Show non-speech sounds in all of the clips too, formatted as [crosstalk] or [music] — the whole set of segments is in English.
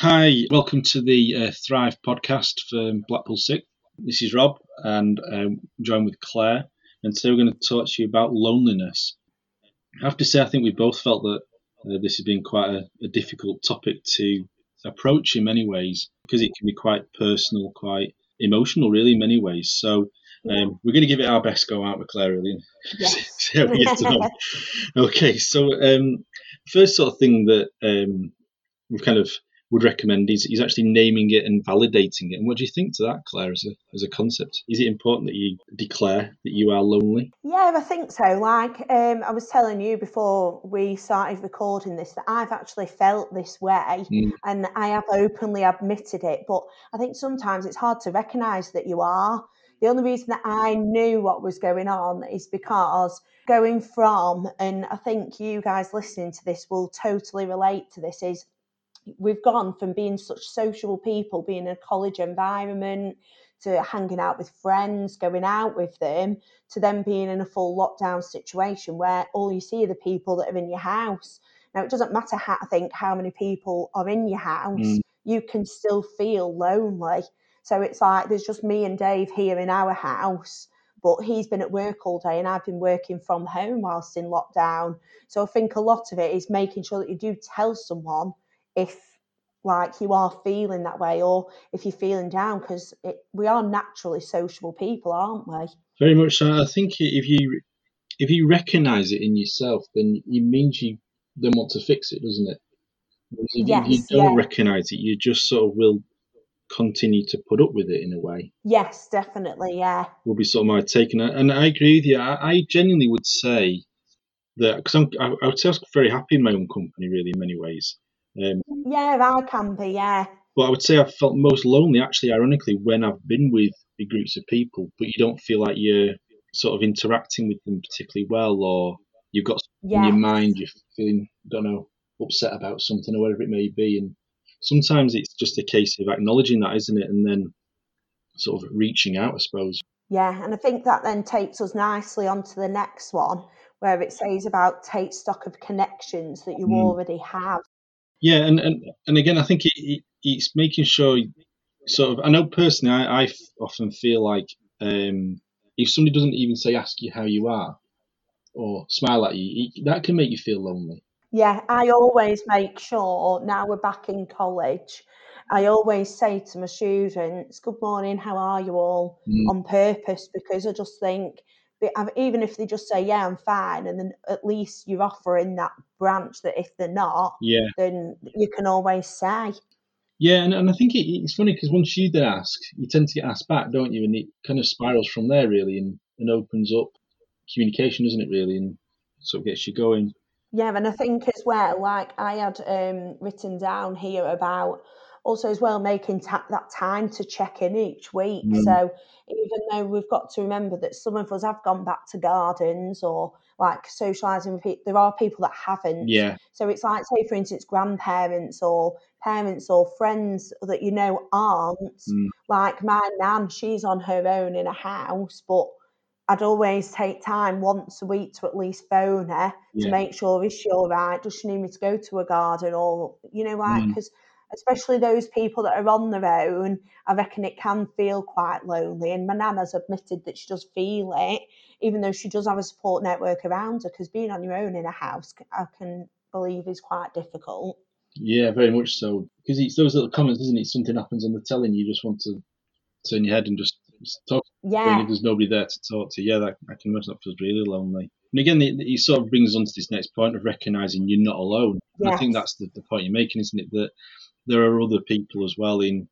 Hi, welcome to the uh, Thrive podcast for Blackpool Sixth. This is Rob, and I'm joined with Clair, and today we're going to talk to you about loneliness. I have to say, I think we both felt that uh, this has been quite a, a difficult topic to approach in many ways because it can be quite personal, quite emotional, really, in many ways. So um, we're going to give it our best go out with Clair, really, Yes. [laughs] see how we get on. [laughs] okay, so um, first sort of thing that um, we kind of would recommend He's, is actually naming it and validating it. And what do you think to that, Clair, as a, as a concept? Is it important that you declare that you are lonely? Yeah, I think so. Like um, I was telling you before we started recording this, that I've actually felt this way Mm. and I have openly admitted it. But I think sometimes it's hard to recognise that you are. The only reason that I knew what was going on is because going from, and I think you guys listening to this will totally relate to this, is we've gone from being such social people, being in a college environment, to hanging out with friends, going out with them, to then being in a full lockdown situation where all you see are the people that are in your house. Now, it doesn't matter, how, I think, how many people are in your house, Mm. you can still feel lonely. So it's like there's just me and Dave here in our house, but he's been at work all day and I've been working from home whilst in lockdown. So I think a lot of it is making sure that you do tell someone if like you are feeling that way or if you're feeling down because we are naturally sociable people aren't we Very much so. I think if you if you recognise it in yourself, then it means you then want to fix it, doesn't it? If, if you Yes, don't yeah. recognise it, you just sort of will continue to put up with it in a way. yes definitely yeah Will be sort of my take, and I, and I agree with you. I, I genuinely would say that because I'm I, I would say I was very happy in my own company, really, in many ways. Um, yeah i can be yeah but I would say I've felt most lonely, actually, ironically, when I've been with big groups of people, but you don't feel like you're sort of interacting with them particularly well, or you've got in your mind you're feeling, don't know, upset about something or whatever it may be. And sometimes it's just a case of acknowledging that, isn't it? And then sort of reaching out, I suppose. yeah and i think that then takes us nicely on to the next one where it says about take stock of connections that you Mm. already have Yeah, and, and, and again, I think it, it, it's making sure, sort of, I know personally, I often feel like um, if somebody doesn't even say, ask you how you are, or smile at you, it, that can make you feel lonely. Yeah, I always make sure now we're back in college. I always say to my students, "Good morning, how are you all?" Mm. on purpose because I just think, even if they just say, "Yeah, I'm fine," and then at least you're offering that branch that if they're not, Yeah. then you can always say, Yeah, and, and I think it, it's funny because once you then ask, you tend to get asked back, don't you? And it kind of spirals from there, really, and, and opens up communication, doesn't it, really? And sort of gets you going. Yeah, and I think as well, like I had um, written down here about also as well making ta- that time to check in each week. Mm. So even though we've got to remember that some of us have gone back to gardens or like socialising with people, there are people that haven't. Yeah, So it's like, say, for instance, grandparents or parents or friends that you know aren't. Mm. Like my nan, she's on her own in a house, but I'd always take time once a week to at least phone her to make sure is she all right? Does she need me to go to a garden or you know, like Mm. Especially those people that are on their own, I reckon it can feel quite lonely. And my nan has admitted that she does feel it, even though she does have a support network around her. Because being on your own in a house, I can believe is quite difficult. yeah, very much so. Because it's those little comments, isn't it? Something happens on the telly, and you just want to turn your head and just, just talk. Yeah, if there's nobody there to talk to, yeah, that, I can imagine that feels really lonely. And again, it, it sort of brings us on to this next point of recognizing you're not alone. And I think that's the, the point you're making, isn't it? That there are other people as well in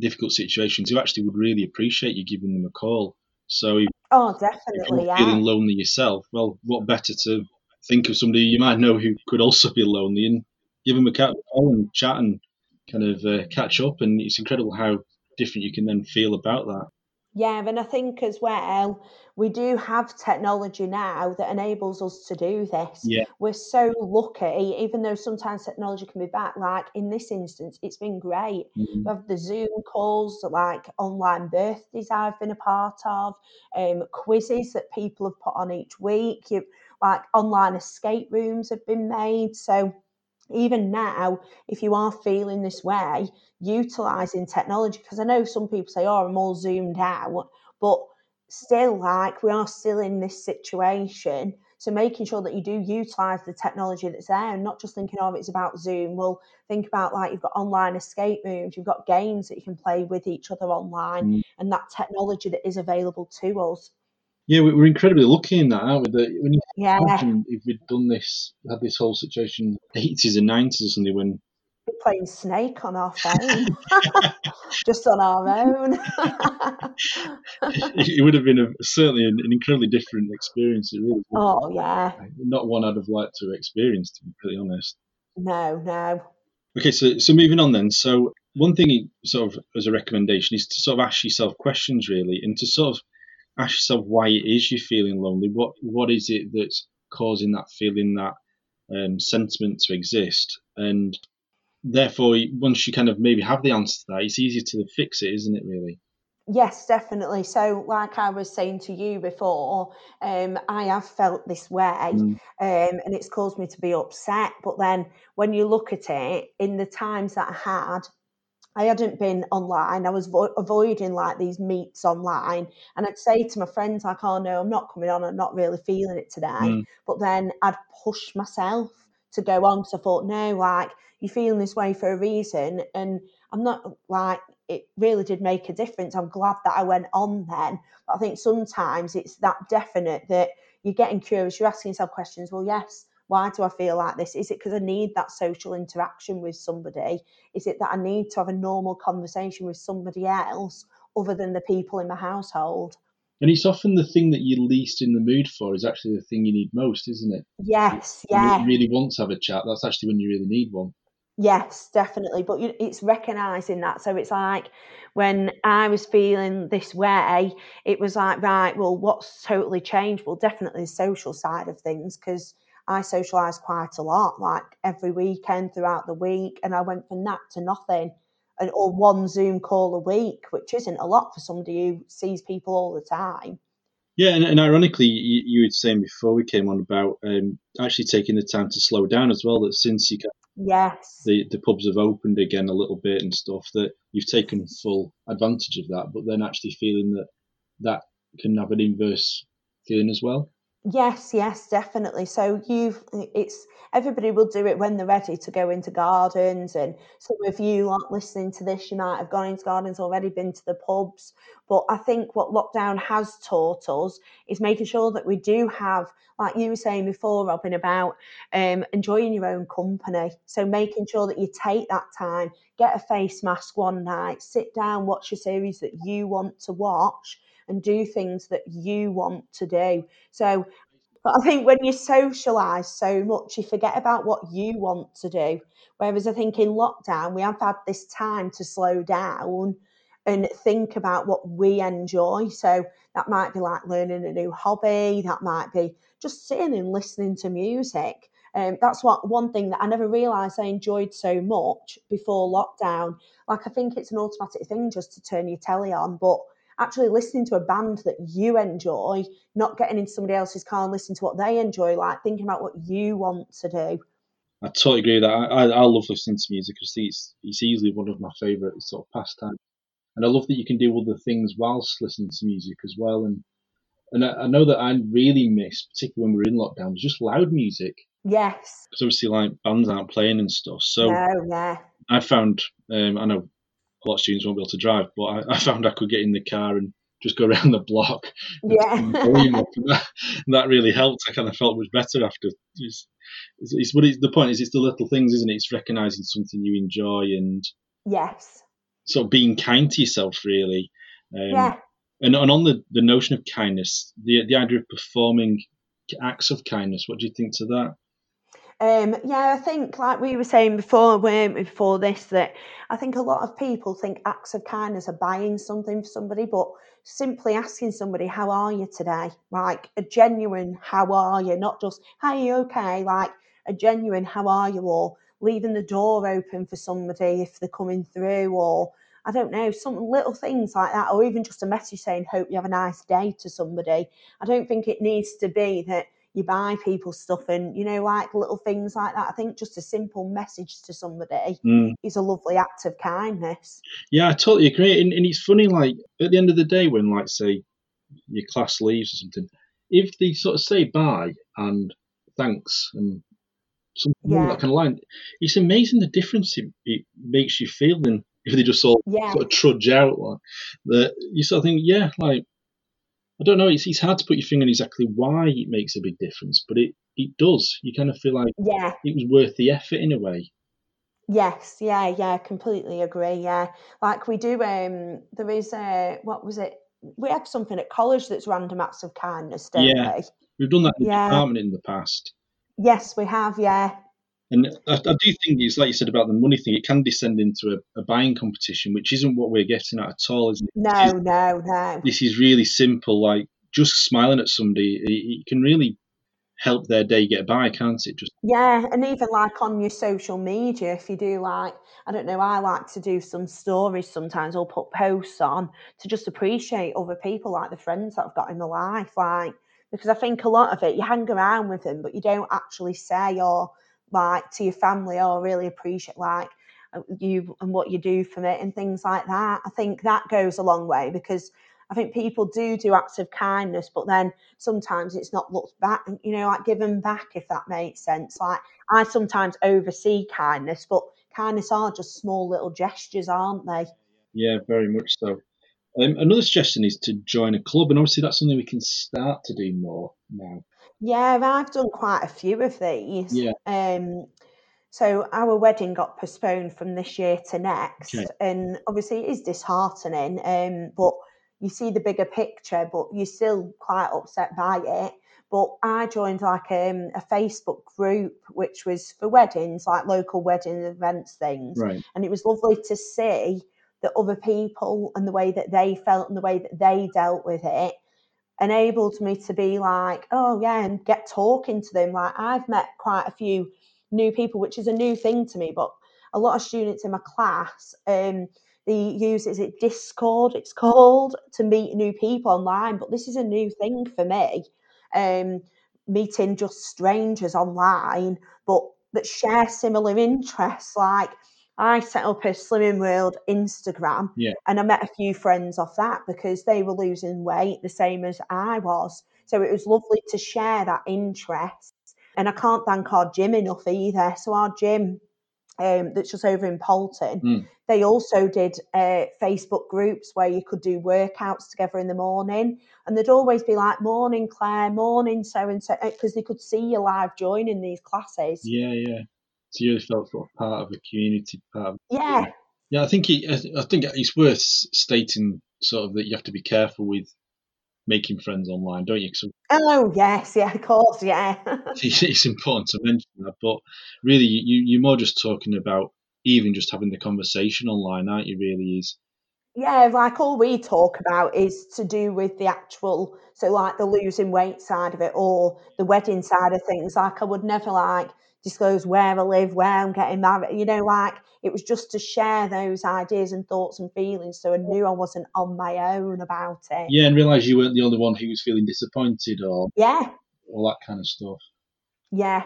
difficult situations who actually would really appreciate you giving them a call. So if, oh, if you're yeah. feeling lonely yourself, well, what better to think of somebody you might know who could also be lonely and give them a call and chat and kind of uh, catch up. And it's incredible how different you can then feel about that. Yeah, and I think as well, we do have technology now that enables us to do this. Yeah. We're so lucky, even though sometimes technology can be bad. Like in this instance, it's been great. We have the Zoom calls, like online birthdays I've been a part of, um, quizzes that people have put on each week. You, like online escape rooms have been made. So even now, if you are feeling this way, utilizing technology, because I know some people say, oh, I'm all zoomed out, but still, like, we are still in this situation. So making sure that you do utilize the technology that's there and not just thinking, oh, it's about Zoom. Well, think about like you've got online escape rooms, you've got games that you can play with each other online, mm. and that technology that is available to us. Yeah, we're incredibly lucky in that, aren't we? That when you yeah. imagine if we'd done this, had this whole situation, eighties and nineties or something, when we're playing Snake on our [laughs] phone, [laughs] just on our own. [laughs] it, would have been a, certainly an, an, incredibly different experience. It really. Oh yeah. Not one I'd have liked to experience, to be pretty honest. No, no. Okay, so so moving on then. So one thing, sort of as a recommendation, is to sort of ask yourself questions really, and to sort of ask yourself why it is you're feeling lonely. What what is it that's causing that feeling, that um, sentiment to exist? And therefore, once you kind of maybe have the answer to that, it's easier to fix it, isn't it? Really. Yes, definitely. So, like I was saying to you before, um, I have felt this way, mm. um, and it's caused me to be upset. But then, when you look at it, in the times that I had, I hadn't been online. I was vo- avoiding like these meets online, and I'd say to my friends like, "Oh no, I'm not coming on. I'm not really feeling it today." Mm. But then I'd push myself to go on because I thought, "No, like you're feeling this way for a reason," and I'm not like it really did make a difference. I'm glad that I went on then. But I think sometimes it's that definite that you're getting curious. You're asking yourself questions. Well, yes why do I feel like this? Is it because I need that social interaction with somebody? Is it that I need to have a normal conversation with somebody else other than the people in my household? And it's often the thing that you're least in the mood for is actually the thing you need most, isn't it? Yes, yeah. you really want to have a chat, that's actually when you really need one. Yes, definitely. But it's recognizing that. So it's like when I was feeling this way, it was like, right, well, what's totally changed? Well, definitely the social side of things because I socialise quite a lot, like every weekend throughout the week, and I went from that to nothing, and or one Zoom call a week, which isn't a lot for somebody who sees people all the time. Yeah, and, and ironically, you, you, were saying before we came on about um, actually taking the time to slow down as well. That since you got yes, the the pubs have opened again a little bit and stuff, that you've taken full advantage of that. But then actually feeling that that can have an inverse feeling as well. Yes, yes, definitely. So you've it's everybody will do it when they're ready to go into gardens and some of you like listening to this, you might have gone into gardens already, been to the pubs. But I think what lockdown has taught us is making sure that we do have, like you were saying before, Robin, about um, enjoying your own company. So making sure that you take that time, get a face mask one night, sit down, watch a series that you want to watch and do things that you want to do. So but I think when you socialise so much, you forget about what you want to do. Whereas I think in lockdown, we have had this time to slow down and think about what we enjoy. So that might be like learning a new hobby, that might be just sitting and listening to music. Um, that's what one thing that I never realised I enjoyed so much before lockdown. Like I think it's an automatic thing just to turn your telly on, but actually listening to a band that you enjoy, not getting into somebody else's car and listening to what they enjoy, like thinking about what you want to do. I totally agree with that. I, I love listening to music because it's, it's easily one of my favourite sort of pastimes. And I love that you can do other things whilst listening to music as well. And and I, I know that I really miss, particularly when we are in lockdown, was just loud music. Yes. Because obviously, like bands aren't playing and stuff. So no, yeah. I found, um, I know a lot of students won't be able to drive, but I, I found I could get in the car and just go [laughs] around the block. Yeah. that, that, really helped. I kind of felt much better after. It's, it's, it's what it's, the point is, it's the little things, isn't it? It's recognizing something you enjoy and yes, sort of being kind to yourself, really. Um, yeah. And, and on the, the notion of kindness, the the idea of performing acts of kindness, what do you think to that? Um, yeah, I think like we were saying before, before this, that I think a lot of people think acts of kindness are buying something for somebody, but simply asking somebody, "How are you today?" Like a genuine "How are you?" Not just "Are you okay?" Like a genuine "How are you?" or leaving the door open for somebody if they're coming through, or I don't know, some little things like that, or even just a message saying, Hope you have a nice day to somebody. I don't think it needs to be that you buy people stuff and you know like little things like that i think just a simple message to somebody Mm. is a lovely act of kindness Yeah, I totally agree. And, and it's funny, like at the end of the day, when like say your class leaves or something, if they sort of say bye and thanks and something Yeah. that kind of line, it's amazing the difference it, it makes you feel than if they just all yeah sort of trudge out. Like that, you sort of think, yeah, like I don't know. It's it's hard to put your finger on exactly why it makes a big difference, but it it does. You kind of feel like yeah it was worth the effort in a way. Yes, yeah, yeah, completely agree. Yeah, like we do. Um, there is a what was it? We have something at college that's random acts of kindness, don't Yeah. we? We've done that in the Yeah. department in the past. Yes, we have. Yeah, And I, I do think it's like you said about the money thing. It can descend into a, a buying competition, which isn't what we're getting at at all, isn't it? No, is, no, no. this is really simple. Like just smiling at somebody, it, it can really help their day get by, can't it? Just Yeah, and even like on your social media, if you do like, I don't know, I like to do some stories sometimes or put posts on to just appreciate other people, like the friends that I've got in my life. Like, because I think a lot of it, you hang around with them, but you don't actually say or like to your family or really appreciate like uh, you and what you do for it and things like that. I think that goes a long way because I think people do do acts of kindness, but then sometimes it's not looked back, you know, like given back, if that makes sense. Like I sometimes oversee kindness, but kindness are just small little gestures, aren't they? yeah, very much so. Um, another suggestion is to join a club, and obviously that's something we can start to do more now. Yeah, I've done quite a few of these. Yeah. Um, so our wedding got postponed from this year to next, Okay. and obviously it is disheartening. Um, but you see the bigger picture, but you're still quite upset by it. But I joined like um, a Facebook group, which was for weddings, like local wedding events things, Right. and it was lovely to see that other people and the way that they felt and the way that they dealt with it enabled me to be like, oh yeah, and get talking to them. Like I've met quite a few new people, which is a new thing to me, but a lot of students in my class, um, they use is it Discord, it's called, to meet new people online. But this is a new thing for me. Um, meeting just strangers online, but that share similar interests. Like I set up a Slimming World Instagram Yeah. and I met a few friends off that because they were losing weight the same as I was. So it was lovely to share that interest. And I can't thank our gym enough either. So our gym um, that's just over in Poulton, Mm. they also did uh, Facebook groups where you could do workouts together in the morning. And they'd always be like, morning, Clair, morning, so and so, because they could see you live joining these classes. Yeah, yeah. So you really felt sort of part of a community, part of Yeah, Yeah, I think it, I think it's worth stating sort of that you have to be careful with making friends online, don't you? 'Cause Oh, yes, yeah, of course, yeah. [laughs] it's, it's important to mention that, but really, you you're more just talking about even just having the conversation online, aren't you? Really is. Yeah, like all we talk about is to do with the actual, so like the losing weight side of it or the wedding side of things. Like I would never like disclose where I live, where I'm getting married, you know, like it was just to share those ideas and thoughts and feelings so I knew I wasn't on my own about it. Yeah, and realise you weren't the only one who was feeling disappointed or Yeah, all that kind of stuff. yeah,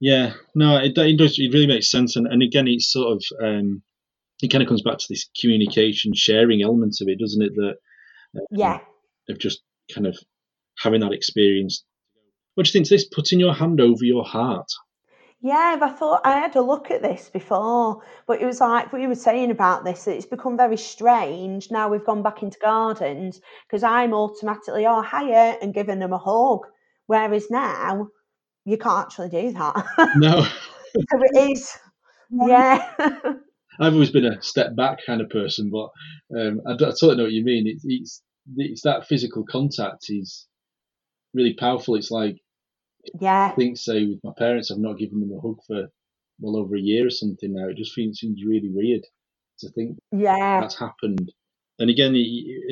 Yeah, no, it, it does. It really makes sense, and, and again, it's sort of um, it kind of comes back to this communication, sharing element of it, doesn't it? That um, yeah. of just kind of having that experience. What do you think to this? Putting your hand over your heart. Yeah, I thought I had a look at this before, but it was like we were saying about this, that it's become very strange now we've gone back into gardens because I'm automatically, oh, hiya, and giving them a hug. Whereas now, you can't actually do that. No, [laughs] so it is, yeah. I've always been a step back kind of person, but um, I, I totally know what you mean. It's, it's it's that physical contact is really powerful. It's like yeah, I think, say, with my parents, I've not given them a hug for well over a year or something now. It just feels seems really weird to think yeah, that's happened. And again,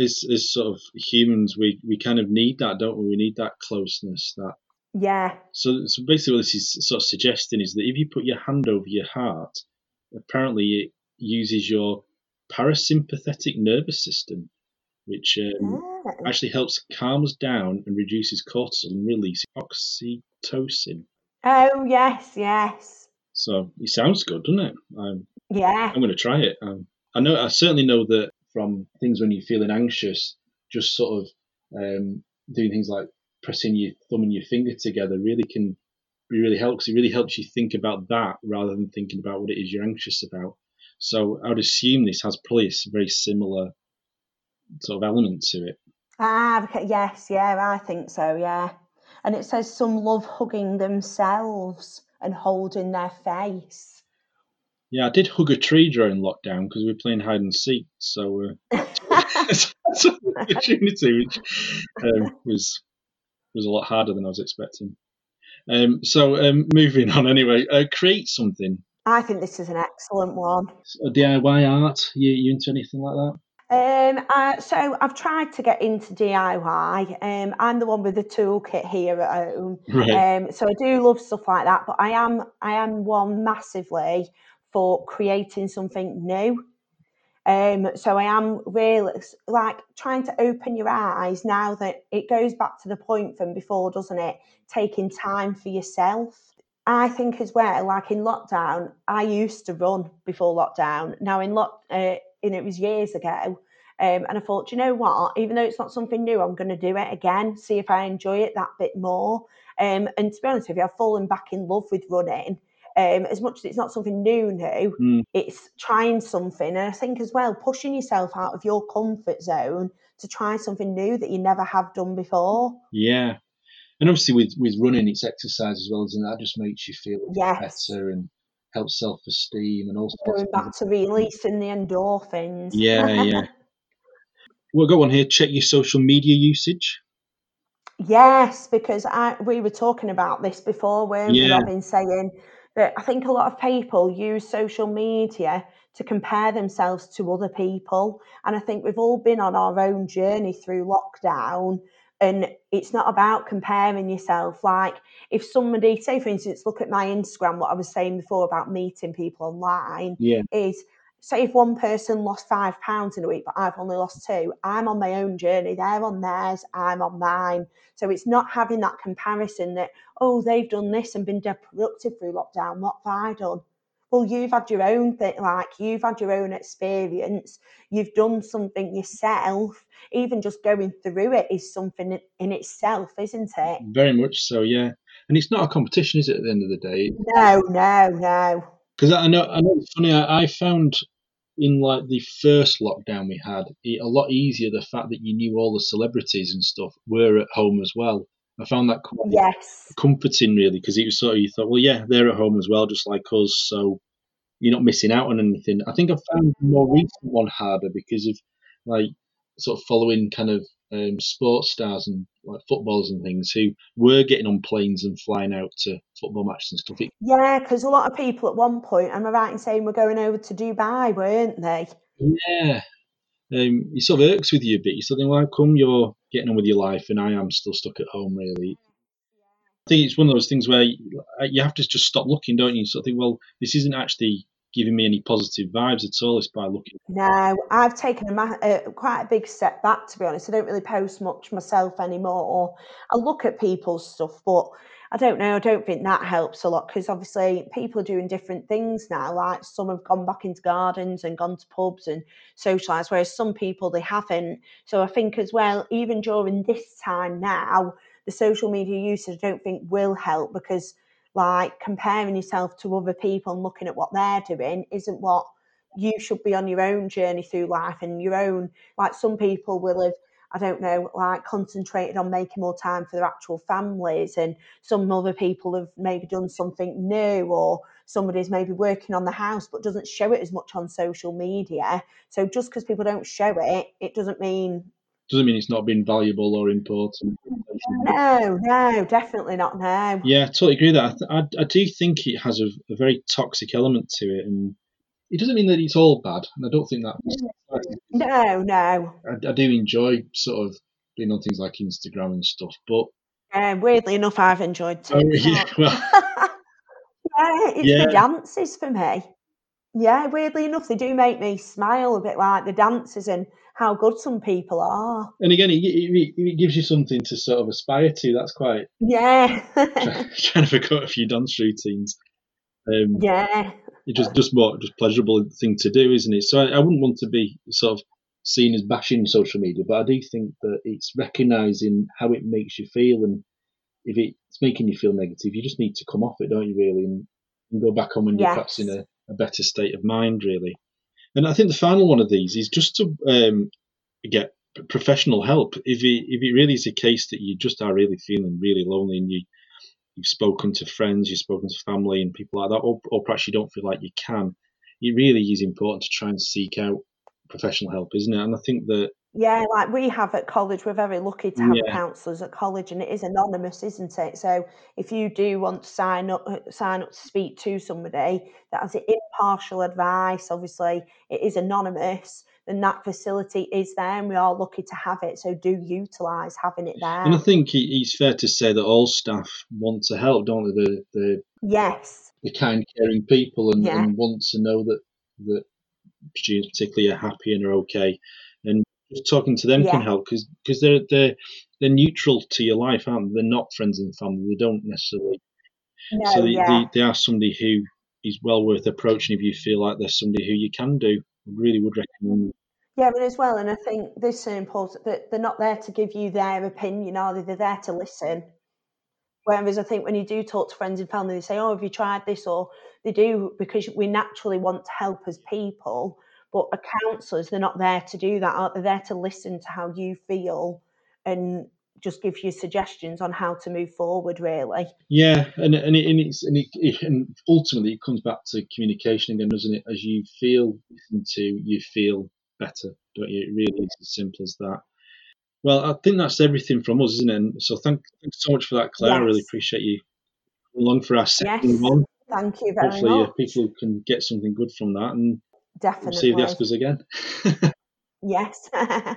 as as sort of humans, we we kind of need that, don't we? We need that closeness. That yeah, so so basically, what this is sort of suggesting is that if you put your hand over your heart, apparently it uses your parasympathetic nervous system which um, Oh. actually helps calm us down and reduces cortisol and release oxytocin. Oh, yes, yes. So it sounds good, doesn't it? Um, Yeah. I'm going to try it. Um, I know. I certainly know that from things when you're feeling anxious, just sort of um, doing things like pressing your thumb and your finger together really can be really helps. It really helps you think about that rather than thinking about what it is you're anxious about. So I would assume this has probably a very similar sort of element to it. Ah, yes, yeah, I think so, yeah. And it says some love hugging themselves and holding their face. Yeah, I did hug a tree during lockdown because we were playing hide and seek. So uh, it's an opportunity, which um, was was a lot harder than I was expecting. Um, so um, moving on, anyway, uh, create something. I think this is an excellent one. A DIY art. You, you into anything like that? Um, uh, so I've tried to get into DIY. Um, I'm the one with the toolkit here at home. Right. Um, so I do love stuff like that, but I am I am one massively for creating something new. Um, so I am really like trying to open your eyes now that it goes back to the point from before, doesn't it? Taking time for yourself. I think as well, like in lockdown, I used to run before lockdown. Now in lock, uh, and it was years ago. Um, and I thought, you know what? Even though it's not something new, I'm going to do it again, see if I enjoy it that bit more. Um, and to be honest with you, I've fallen back in love with running. Um, as much as it's not something new, new, Mm, it's trying something. And I think as well, pushing yourself out of your comfort zone to try something new that you never have done before. yeah. And obviously, with, with running, it's exercise as well, isn't it? That just makes you feel Yes. better and helps self esteem and all sorts Going back to releasing the endorphins. Yeah, [laughs] yeah. We'll go on here. Check your social media usage. Yes, because I we were talking about this before, weren't we, Yeah. been saying that I think a lot of people use social media to compare themselves to other people. And I think we've all been on our own journey through lockdown. And it's not about comparing yourself. Like if somebody, say for instance, look at my Instagram, what I was saying before about meeting people online, Yeah. is say if one person lost five pounds in a week, but I've only lost two, I'm on my own journey. They're on theirs, I'm on mine. So it's not having that comparison that, oh, they've done this and been dead productive through lockdown. What have I done? Well, you've had your own thing, like you've had your own experience. You've done something yourself. Even just going through it is something in- itself, isn't it? Very much so, yeah. And it's not a competition, is it? At the end of the day, No, no, no. because I know, I know it's funny. I, I found in like the first lockdown we had it a lot easier. The fact that you knew all the celebrities and stuff were at home as well. I found that quite Yes. comforting, really, because it was sort of you thought, well, yeah, they're at home as well, just like us, so you're not missing out on anything. I think I found the more recent one harder because of like sort of following kind of um, sports stars and like footballers and things who were getting on planes and flying out to football matches and stuff. Yeah, because a lot of people at one point, am I right in saying, were going over to Dubai, weren't they? yeah, um, it sort of irks with you a bit. You sort of think, well, how come you're getting on with your life and I am still stuck at home, really? I think it's one of those things where you, you have to just stop looking, don't you? You sort of think, well, this isn't actually giving me any positive vibes at all. It's by looking. No, I've taken a ma- uh, quite a big step back, to be honest. I don't really post much myself anymore. I look at people's stuff, but I don't know. I don't think that helps a lot because obviously people are doing different things now. Like some have gone back into gardens and gone to pubs and socialised, whereas some people they haven't. So I think as well, even during this time now, the social media usage I don't think will help because like comparing yourself to other people and looking at what they're doing isn't what you should be on your own journey through life and your own like some people will have I don't know, like concentrated on making more time for their actual families, and some other people have maybe done something new, or somebody's maybe working on the house but doesn't show it as much on social media. So just because people don't show it, it doesn't mean Doesn't mean it's not been valuable or important. No, no, definitely not now. Yeah, I totally agree with that. I, I, I do think it has a, a very toxic element to it, and it doesn't mean that it's all bad. And I don't think that. No, no. I, I do enjoy sort of being on things like Instagram and stuff, but Um, weirdly enough, I've enjoyed Oh, yeah, [laughs] well, [laughs] yeah, it's Yeah. the dances for me. Yeah, weirdly enough, they do make me smile a bit like the dancers and how good some people are. And again, it, it, it gives you something to sort of aspire to. That's quite Yeah. [laughs] trying to forget a few dance routines. Um, yeah. It's just just more just pleasurable thing to do, isn't it? So I, I wouldn't want to be sort of seen as bashing social media, but I do think that it's recognizing how it makes you feel, and if it's making you feel negative, you just need to come off it, don't you? Really, and, and go back on when you're perhaps in a, a, better state of mind, really. And I think the final one of these is just to um, get professional help. If it if it really is a case that you just are really feeling really lonely and you you've spoken to friends, you've spoken to family and people like that, or, or perhaps you don't feel like you can, it really is important to try and seek out professional help, isn't it? And I think that yeah, like we have at college, we're very lucky to have yeah. counsellors at college, and it is anonymous, isn't it? So if you do want to sign up, uh, sign up to speak to somebody that has impartial advice, obviously it is anonymous then that facility is there and we are lucky to have it. So do utilise having it there. And I think it's fair to say that all staff want to help, don't they? The, the yes. The kind, caring people and, yeah. and want to know that that students particularly are happy and are okay. Talking to them yeah. can help because because they're they're they're neutral to your life, aren't they? They're not friends and family. They don't necessarily. No, so they, yeah. they, they are somebody who is well worth approaching if you feel like there's somebody who you can do really would recommend. Yeah, but as well, and I think this is important that they're not there to give you their opinion, are they? They're there to listen. Whereas I think when you do talk to friends and family, they say, "Oh, have you tried this?" Or they do because we naturally want to help as people. But a counsellors, they're not there to do that. Aren't they? They're there to listen to how you feel and just give you suggestions on how to move forward really yeah and and, it, and it's and, it, and ultimately it comes back to communication again doesn't it as you feel listened to you feel better don't you it really is as simple as that well i think that's everything from us isn't it and so thank, thanks so much for that clair yes. i really appreciate you along for our second yes. one thank you very hopefully much. Uh, people can get something good from that and definitely see the oscars again [laughs] yes [laughs]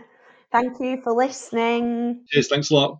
Thank you for listening. Cheers. Thanks a lot.